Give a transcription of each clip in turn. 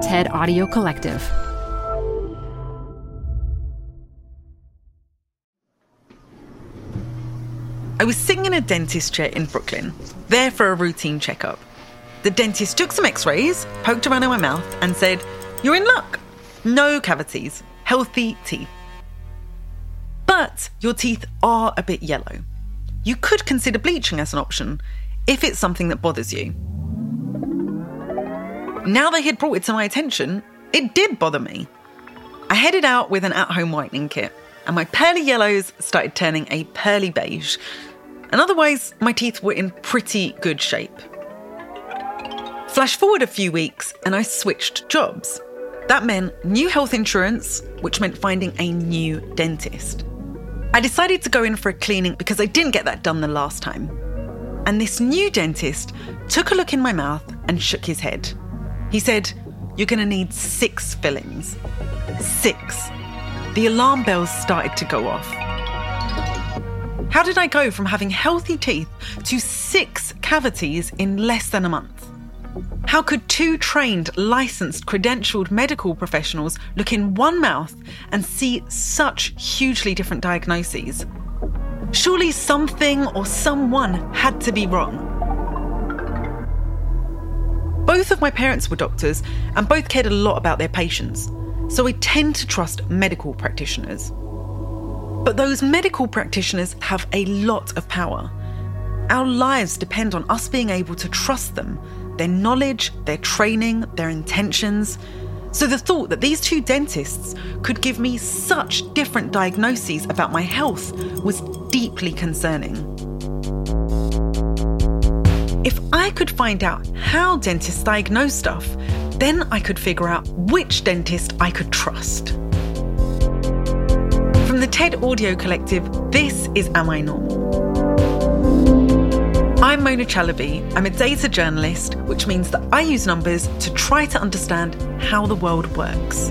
TED Audio Collective. I was sitting in a dentist chair in Brooklyn, there for a routine checkup. The dentist took some x rays, poked around in my mouth, and said, You're in luck. No cavities, healthy teeth. But your teeth are a bit yellow. You could consider bleaching as an option if it's something that bothers you. Now they had brought it to my attention, it did bother me. I headed out with an at home whitening kit, and my pearly yellows started turning a pearly beige, and otherwise, my teeth were in pretty good shape. Flash forward a few weeks, and I switched jobs. That meant new health insurance, which meant finding a new dentist. I decided to go in for a cleaning because I didn't get that done the last time. And this new dentist took a look in my mouth and shook his head. He said, You're going to need six fillings. Six. The alarm bells started to go off. How did I go from having healthy teeth to six cavities in less than a month? How could two trained, licensed, credentialed medical professionals look in one mouth and see such hugely different diagnoses? Surely something or someone had to be wrong. Both of my parents were doctors and both cared a lot about their patients, so I tend to trust medical practitioners. But those medical practitioners have a lot of power. Our lives depend on us being able to trust them, their knowledge, their training, their intentions. So the thought that these two dentists could give me such different diagnoses about my health was deeply concerning. If I could find out how dentists diagnose stuff, then I could figure out which dentist I could trust. From the TED Audio Collective, this is Am I Normal? I'm Mona Chalabi. I'm a data journalist, which means that I use numbers to try to understand how the world works.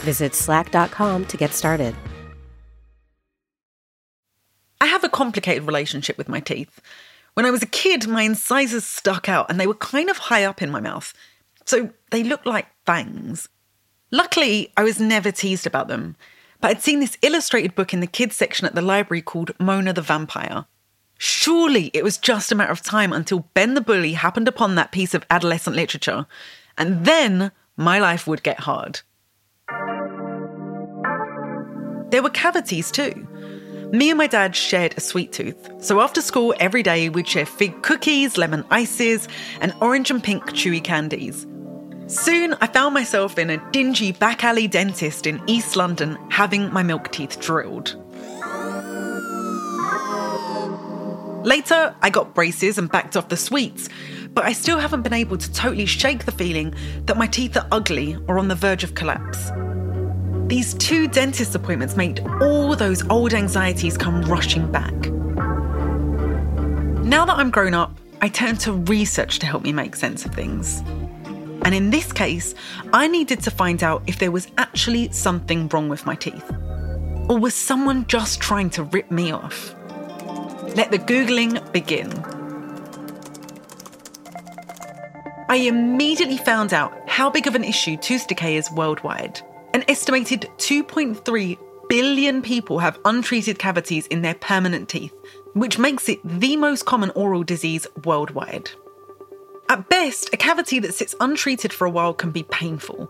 Visit slack.com to get started. I have a complicated relationship with my teeth. When I was a kid, my incisors stuck out and they were kind of high up in my mouth, so they looked like fangs. Luckily, I was never teased about them, but I'd seen this illustrated book in the kids section at the library called Mona the Vampire. Surely it was just a matter of time until Ben the Bully happened upon that piece of adolescent literature, and then my life would get hard. There were cavities too. Me and my dad shared a sweet tooth, so after school every day we'd share fig cookies, lemon ices, and orange and pink chewy candies. Soon I found myself in a dingy back alley dentist in East London having my milk teeth drilled. Later, I got braces and backed off the sweets, but I still haven't been able to totally shake the feeling that my teeth are ugly or on the verge of collapse. These two dentist appointments made all those old anxieties come rushing back. Now that I'm grown up, I turn to research to help me make sense of things. And in this case, I needed to find out if there was actually something wrong with my teeth. Or was someone just trying to rip me off? Let the Googling begin. I immediately found out how big of an issue tooth decay is worldwide. An estimated 2.3 billion people have untreated cavities in their permanent teeth, which makes it the most common oral disease worldwide. At best, a cavity that sits untreated for a while can be painful.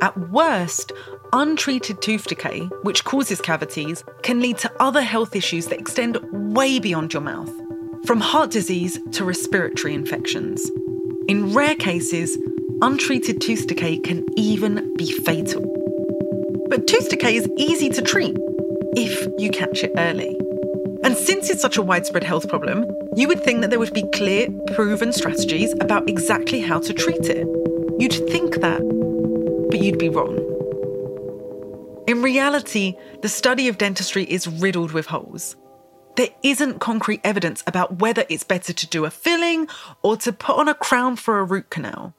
At worst, untreated tooth decay, which causes cavities, can lead to other health issues that extend way beyond your mouth, from heart disease to respiratory infections. In rare cases, untreated tooth decay can even be fatal. But tooth decay is easy to treat if you catch it early. And since it's such a widespread health problem, you would think that there would be clear, proven strategies about exactly how to treat it. You'd think that, but you'd be wrong. In reality, the study of dentistry is riddled with holes. There isn't concrete evidence about whether it's better to do a filling or to put on a crown for a root canal.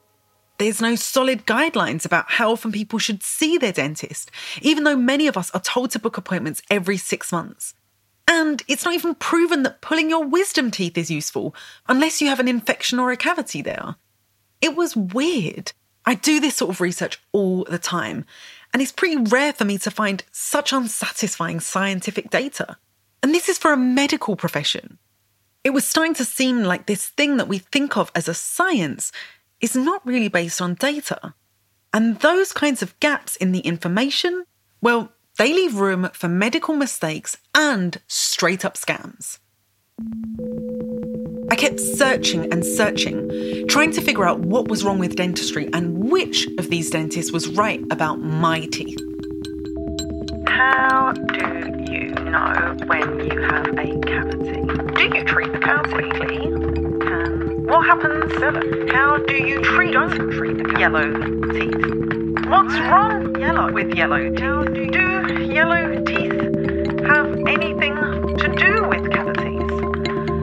There's no solid guidelines about how often people should see their dentist, even though many of us are told to book appointments every six months. And it's not even proven that pulling your wisdom teeth is useful, unless you have an infection or a cavity there. It was weird. I do this sort of research all the time, and it's pretty rare for me to find such unsatisfying scientific data. And this is for a medical profession. It was starting to seem like this thing that we think of as a science is not really based on data. And those kinds of gaps in the information, well, they leave room for medical mistakes and straight up scams. I kept searching and searching, trying to figure out what was wrong with dentistry and which of these dentists was right about my teeth. How do you know when you have a cavity? Do you treat the cavity? What happens? How do you treat, don't treat the yellow teeth? What's wrong yellow with yellow teeth? Do yellow teeth have anything to do with cavities?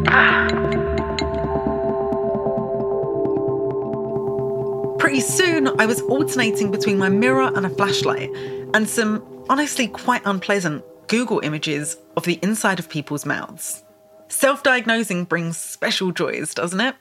Pretty soon, I was alternating between my mirror and a flashlight and some honestly quite unpleasant Google images of the inside of people's mouths. Self diagnosing brings special joys, doesn't it?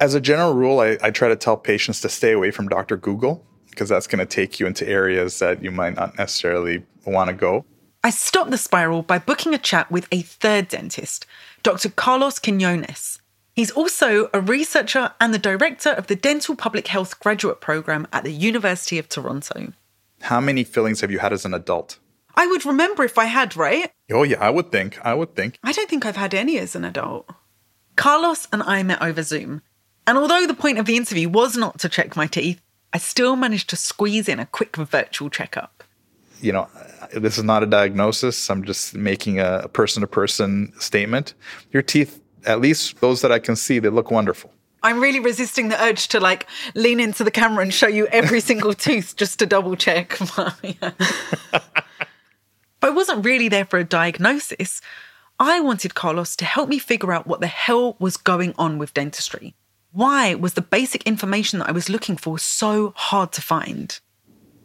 As a general rule, I, I try to tell patients to stay away from Dr. Google because that's going to take you into areas that you might not necessarily want to go. I stopped the spiral by booking a chat with a third dentist, Dr. Carlos Quiñonez. He's also a researcher and the director of the Dental Public Health Graduate Program at the University of Toronto. How many fillings have you had as an adult? I would remember if I had, right? Oh, yeah, I would think. I would think. I don't think I've had any as an adult. Carlos and I met over Zoom. And although the point of the interview was not to check my teeth, I still managed to squeeze in a quick virtual checkup. You know, this is not a diagnosis. I'm just making a person to person statement. Your teeth, at least those that I can see, they look wonderful. I'm really resisting the urge to like lean into the camera and show you every single tooth just to double check. Uh, I wasn't really there for a diagnosis. I wanted Carlos to help me figure out what the hell was going on with dentistry. Why was the basic information that I was looking for so hard to find?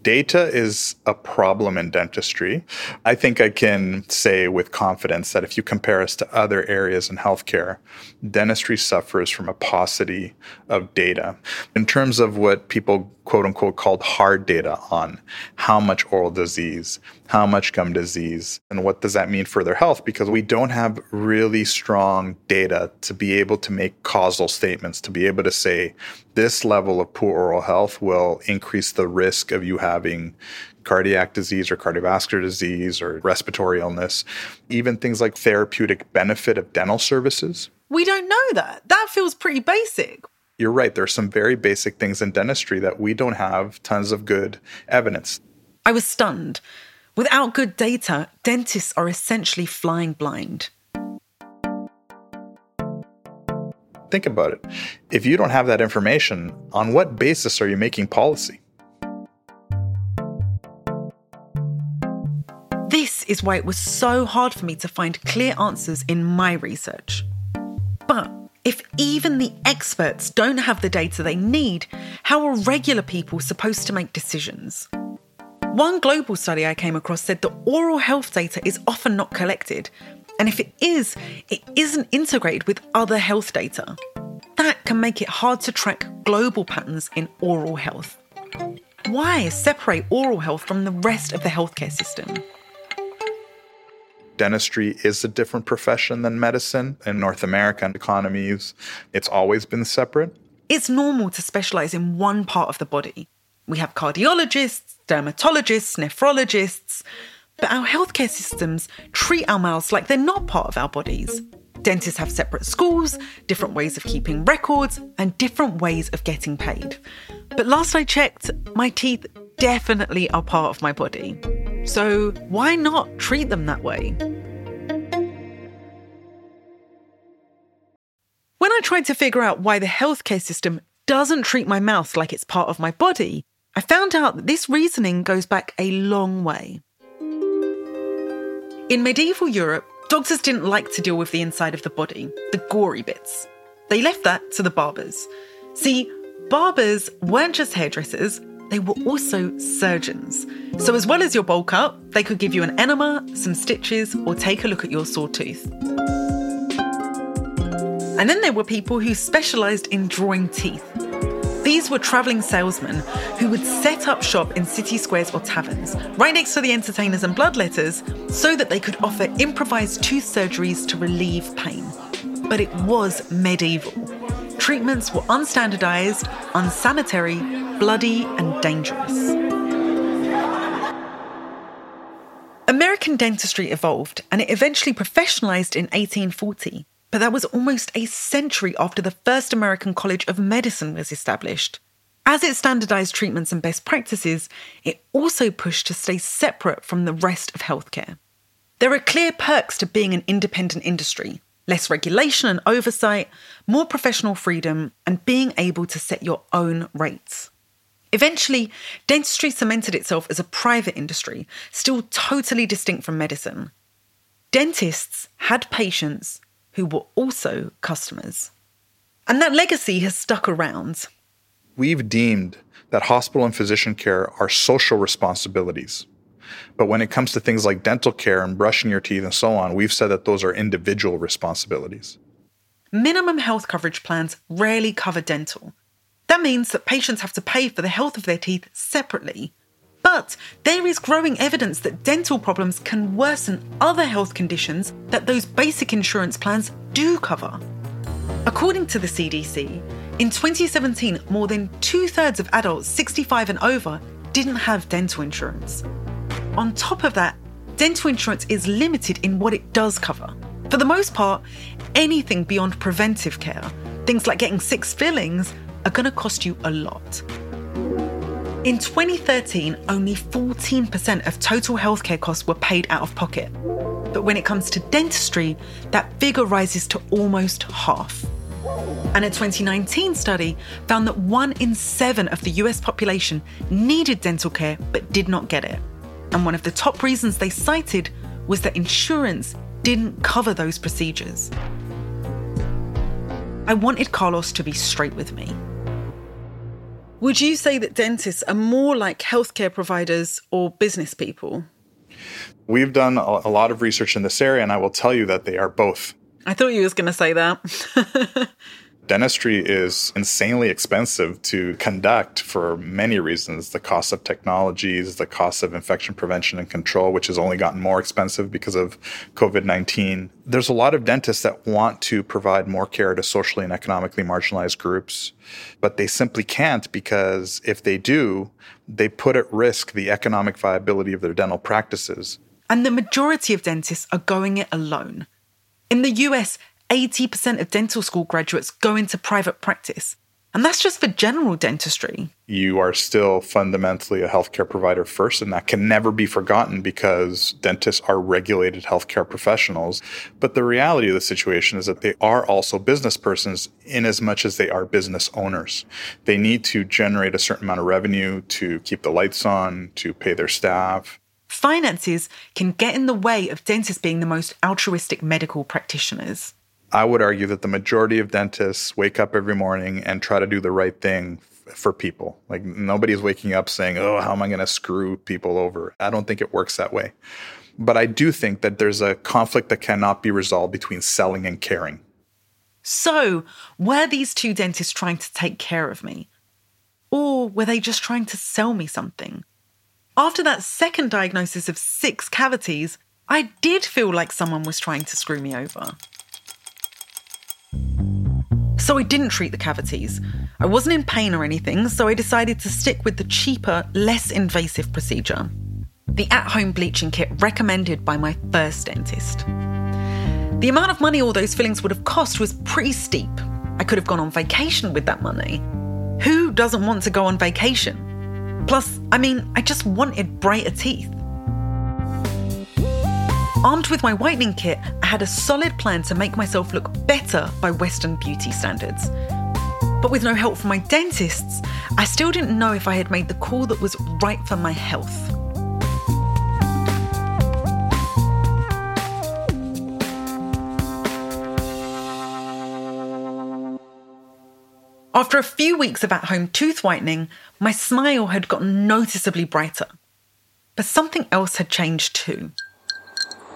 Data is a problem in dentistry. I think I can say with confidence that if you compare us to other areas in healthcare, dentistry suffers from a paucity of data. In terms of what people quote unquote called hard data on how much oral disease, how much gum disease, and what does that mean for their health? Because we don't have really strong data to be able to make causal statements, to be able to say this level of poor oral health will increase the risk of you having cardiac disease or cardiovascular disease or respiratory illness, even things like therapeutic benefit of dental services. We don't know that. That feels pretty basic you're right. There's some very basic things in dentistry that we don't have tons of good evidence. I was stunned. Without good data, dentists are essentially flying blind. Think about it. If you don't have that information, on what basis are you making policy? This is why it was so hard for me to find clear answers in my research. But if even the experts don't have the data they need, how are regular people supposed to make decisions? One global study I came across said that oral health data is often not collected, and if it is, it isn't integrated with other health data. That can make it hard to track global patterns in oral health. Why separate oral health from the rest of the healthcare system? Dentistry is a different profession than medicine. In North American economies, it's always been separate. It's normal to specialize in one part of the body. We have cardiologists, dermatologists, nephrologists, but our healthcare systems treat our mouths like they're not part of our bodies. Dentists have separate schools, different ways of keeping records, and different ways of getting paid. But last I checked, my teeth definitely are part of my body. So why not treat them that way? When I tried to figure out why the healthcare system doesn't treat my mouth like it's part of my body, I found out that this reasoning goes back a long way. In medieval Europe, doctors didn't like to deal with the inside of the body, the gory bits. They left that to the barbers. See, barbers weren't just hairdressers, they were also surgeons. So, as well as your bowl cut, they could give you an enema, some stitches, or take a look at your sore tooth. And then there were people who specialised in drawing teeth. These were travelling salesmen who would set up shop in city squares or taverns, right next to the entertainers and bloodletters, so that they could offer improvised tooth surgeries to relieve pain. But it was medieval. Treatments were unstandardized, unsanitary, bloody, and dangerous. American dentistry evolved and it eventually professionalized in 1840, but that was almost a century after the first American College of Medicine was established. As it standardized treatments and best practices, it also pushed to stay separate from the rest of healthcare. There are clear perks to being an independent industry, less regulation and oversight, more professional freedom, and being able to set your own rates. Eventually, dentistry cemented itself as a private industry, still totally distinct from medicine. Dentists had patients who were also customers. And that legacy has stuck around. We've deemed that hospital and physician care are social responsibilities. But when it comes to things like dental care and brushing your teeth and so on, we've said that those are individual responsibilities. Minimum health coverage plans rarely cover dental. That means that patients have to pay for the health of their teeth separately. But there is growing evidence that dental problems can worsen other health conditions that those basic insurance plans do cover. According to the CDC, in 2017, more than two thirds of adults 65 and over didn't have dental insurance. On top of that, dental insurance is limited in what it does cover. For the most part, anything beyond preventive care, things like getting six fillings, are going to cost you a lot. In 2013, only 14% of total healthcare costs were paid out of pocket. But when it comes to dentistry, that figure rises to almost half. And a 2019 study found that one in seven of the US population needed dental care but did not get it. And one of the top reasons they cited was that insurance didn't cover those procedures. I wanted Carlos to be straight with me. Would you say that dentists are more like healthcare providers or business people? We've done a lot of research in this area, and I will tell you that they are both. I thought you was going to say that. Dentistry is insanely expensive to conduct for many reasons. The cost of technologies, the cost of infection prevention and control, which has only gotten more expensive because of COVID 19. There's a lot of dentists that want to provide more care to socially and economically marginalized groups, but they simply can't because if they do, they put at risk the economic viability of their dental practices. And the majority of dentists are going it alone. In the US, 80% of dental school graduates go into private practice. And that's just for general dentistry. You are still fundamentally a healthcare provider first, and that can never be forgotten because dentists are regulated healthcare professionals. But the reality of the situation is that they are also business persons in as much as they are business owners. They need to generate a certain amount of revenue to keep the lights on, to pay their staff. Finances can get in the way of dentists being the most altruistic medical practitioners. I would argue that the majority of dentists wake up every morning and try to do the right thing f- for people. Like nobody's waking up saying, "Oh, how am I going to screw people over?" I don't think it works that way. But I do think that there's a conflict that cannot be resolved between selling and caring. So, were these two dentists trying to take care of me? Or were they just trying to sell me something? After that second diagnosis of six cavities, I did feel like someone was trying to screw me over. So I didn't treat the cavities. I wasn't in pain or anything, so I decided to stick with the cheaper, less invasive procedure the at home bleaching kit recommended by my first dentist. The amount of money all those fillings would have cost was pretty steep. I could have gone on vacation with that money. Who doesn't want to go on vacation? Plus, I mean, I just wanted brighter teeth. Armed with my whitening kit, I had a solid plan to make myself look better by Western beauty standards. But with no help from my dentists, I still didn't know if I had made the call that was right for my health. After a few weeks of at home tooth whitening, my smile had gotten noticeably brighter. But something else had changed too.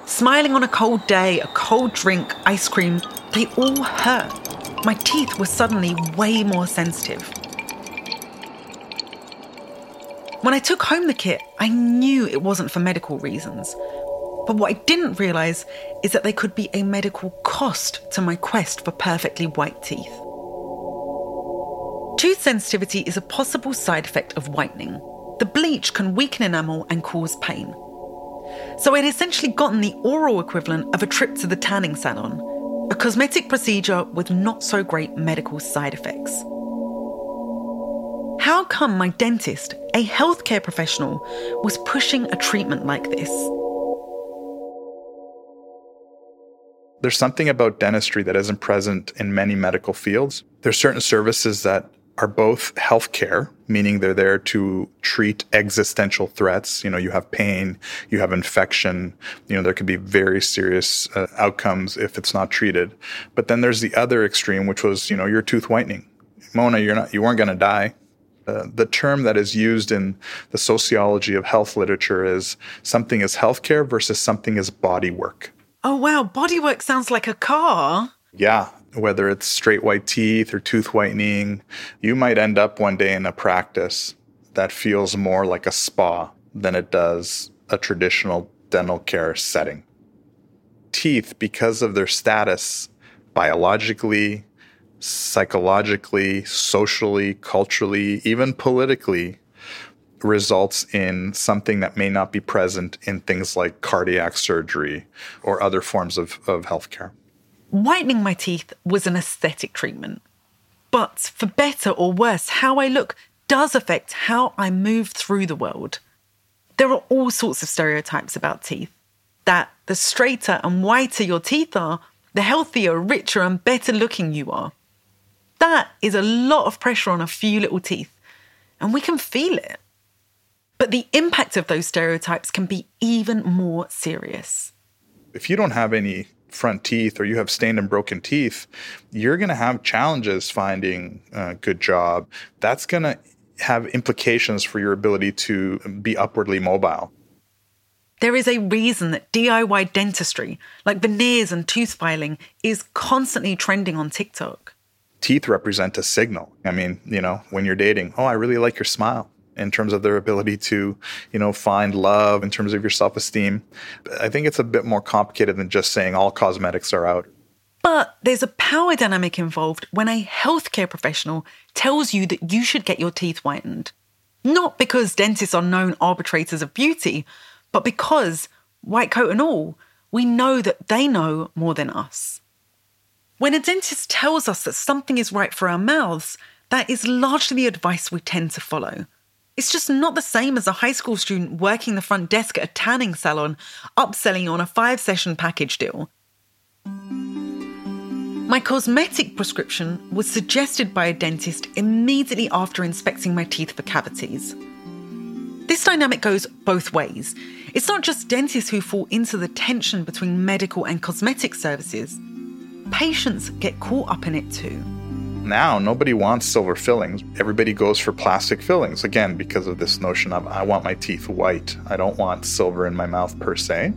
Smiling on a cold day, a cold drink, ice cream, they all hurt. My teeth were suddenly way more sensitive. When I took home the kit, I knew it wasn't for medical reasons. But what I didn't realise is that they could be a medical cost to my quest for perfectly white teeth. Tooth sensitivity is a possible side effect of whitening. The bleach can weaken enamel and cause pain. So I'd essentially gotten the oral equivalent of a trip to the tanning salon, a cosmetic procedure with not so great medical side effects. How come my dentist, a healthcare professional, was pushing a treatment like this? There's something about dentistry that isn't present in many medical fields. There's certain services that are both healthcare, meaning they're there to treat existential threats. You know, you have pain, you have infection, you know, there could be very serious uh, outcomes if it's not treated. But then there's the other extreme, which was, you know, your tooth whitening. Mona, you're not, you weren't going to die. Uh, the term that is used in the sociology of health literature is something is healthcare versus something is body work. Oh, wow. Bodywork sounds like a car. Yeah, whether it's straight white teeth or tooth whitening, you might end up one day in a practice that feels more like a spa than it does a traditional dental care setting. Teeth, because of their status biologically, psychologically, socially, culturally, even politically, results in something that may not be present in things like cardiac surgery or other forms of, of healthcare. Whitening my teeth was an aesthetic treatment. But for better or worse, how I look does affect how I move through the world. There are all sorts of stereotypes about teeth. That the straighter and whiter your teeth are, the healthier, richer, and better looking you are. That is a lot of pressure on a few little teeth, and we can feel it. But the impact of those stereotypes can be even more serious. If you don't have any front teeth or you have stained and broken teeth, you're going to have challenges finding a good job. That's going to have implications for your ability to be upwardly mobile. There is a reason that DIY dentistry, like veneers and tooth filing, is constantly trending on TikTok. Teeth represent a signal. I mean, you know, when you're dating, oh, I really like your smile in terms of their ability to, you know, find love, in terms of your self esteem. I think it's a bit more complicated than just saying all cosmetics are out. But there's a power dynamic involved when a healthcare professional tells you that you should get your teeth whitened. Not because dentists are known arbitrators of beauty, but because, white coat and all, we know that they know more than us. When a dentist tells us that something is right for our mouths, that is largely the advice we tend to follow. It's just not the same as a high school student working the front desk at a tanning salon, upselling on a five session package deal. My cosmetic prescription was suggested by a dentist immediately after inspecting my teeth for cavities. This dynamic goes both ways. It's not just dentists who fall into the tension between medical and cosmetic services, patients get caught up in it too now nobody wants silver fillings. Everybody goes for plastic fillings, again, because of this notion of I want my teeth white. I don't want silver in my mouth per se.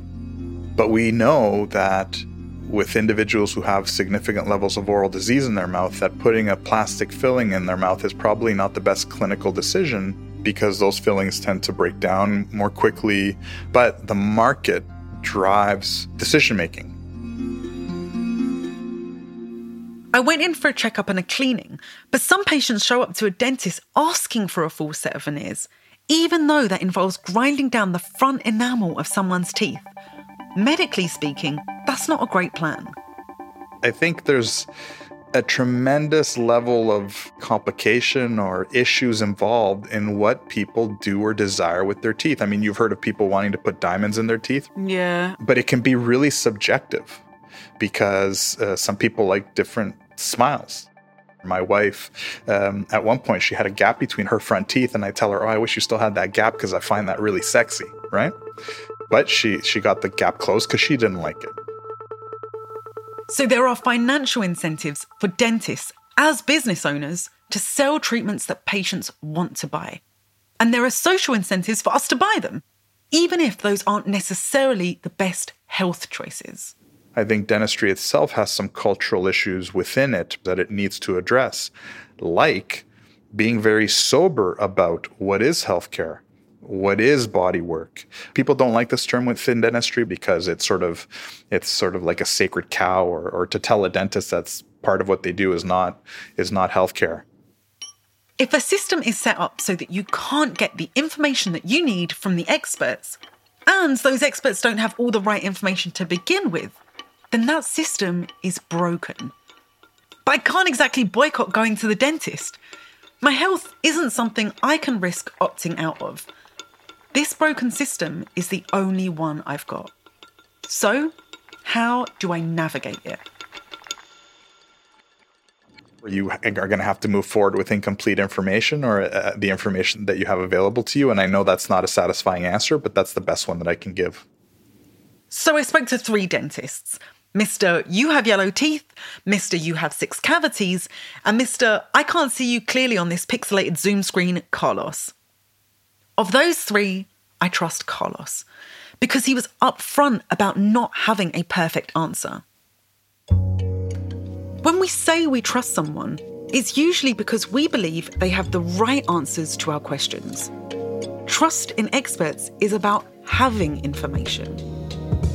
But we know that with individuals who have significant levels of oral disease in their mouth that putting a plastic filling in their mouth is probably not the best clinical decision because those fillings tend to break down more quickly. But the market drives decision making. I went in for a checkup and a cleaning, but some patients show up to a dentist asking for a full set of veneers, even though that involves grinding down the front enamel of someone's teeth. Medically speaking, that's not a great plan. I think there's a tremendous level of complication or issues involved in what people do or desire with their teeth. I mean, you've heard of people wanting to put diamonds in their teeth. Yeah. But it can be really subjective because uh, some people like different smiles. My wife, um, at one point, she had a gap between her front teeth, and I tell her, "Oh, I wish you still had that gap because I find that really sexy." Right? But she she got the gap closed because she didn't like it. So there are financial incentives for dentists as business owners to sell treatments that patients want to buy. And there are social incentives for us to buy them, even if those aren't necessarily the best health choices. I think dentistry itself has some cultural issues within it that it needs to address, like being very sober about what is healthcare what is body work. People don't like this term within dentistry because it's sort of it's sort of like a sacred cow or, or to tell a dentist that's part of what they do is not is not healthcare. If a system is set up so that you can't get the information that you need from the experts and those experts don't have all the right information to begin with then that system is broken but i can't exactly boycott going to the dentist my health isn't something i can risk opting out of this broken system is the only one I've got. So, how do I navigate it? You are going to have to move forward with incomplete information or uh, the information that you have available to you. And I know that's not a satisfying answer, but that's the best one that I can give. So I spoke to three dentists Mr. You have yellow teeth, Mr. You have six cavities, and Mr. I can't see you clearly on this pixelated Zoom screen, Carlos. Of those three, I trust Carlos because he was upfront about not having a perfect answer. When we say we trust someone, it's usually because we believe they have the right answers to our questions. Trust in experts is about having information.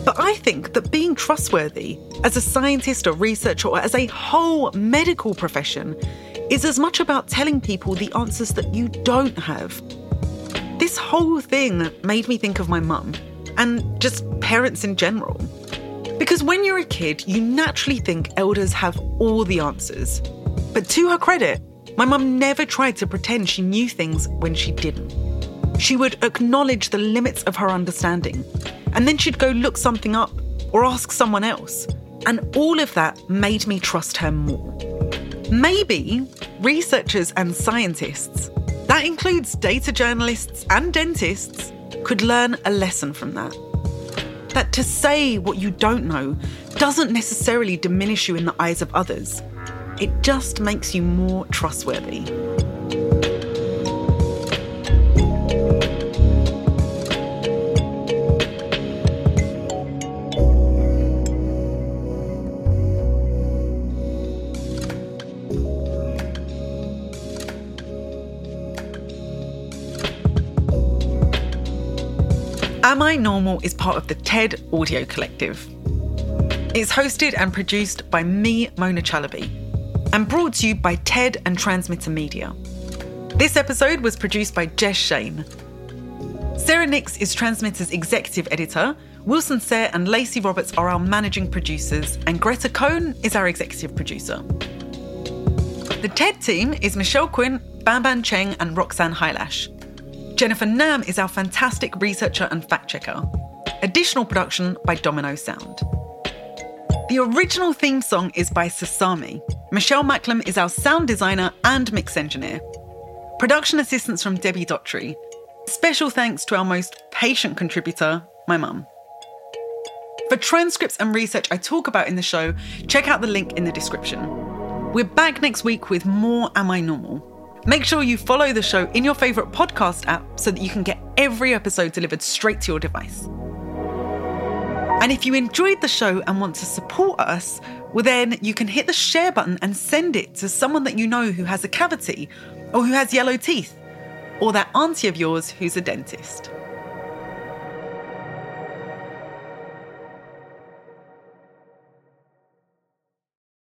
But I think that being trustworthy as a scientist or researcher or as a whole medical profession is as much about telling people the answers that you don't have this whole thing made me think of my mum and just parents in general. Because when you're a kid, you naturally think elders have all the answers. But to her credit, my mum never tried to pretend she knew things when she didn't. She would acknowledge the limits of her understanding, and then she'd go look something up or ask someone else. And all of that made me trust her more. Maybe researchers and scientists that includes data journalists and dentists, could learn a lesson from that. That to say what you don't know doesn't necessarily diminish you in the eyes of others, it just makes you more trustworthy. Am I Normal is part of the TED Audio Collective. It's hosted and produced by me, Mona Chalabi, and brought to you by TED and Transmitter Media. This episode was produced by Jess Shane. Sarah Nix is Transmitter's executive editor, Wilson Sayre and Lacey Roberts are our managing producers, and Greta Cohn is our executive producer. The TED team is Michelle Quinn, Ban Cheng, and Roxanne Hylash. Jennifer Nam is our fantastic researcher and fact checker. Additional production by Domino Sound. The original theme song is by Sasami. Michelle Macklem is our sound designer and mix engineer. Production assistance from Debbie Dotry. Special thanks to our most patient contributor, my mum. For transcripts and research I talk about in the show, check out the link in the description. We're back next week with more Am I Normal? Make sure you follow the show in your favourite podcast app so that you can get every episode delivered straight to your device. And if you enjoyed the show and want to support us, well, then you can hit the share button and send it to someone that you know who has a cavity or who has yellow teeth or that auntie of yours who's a dentist.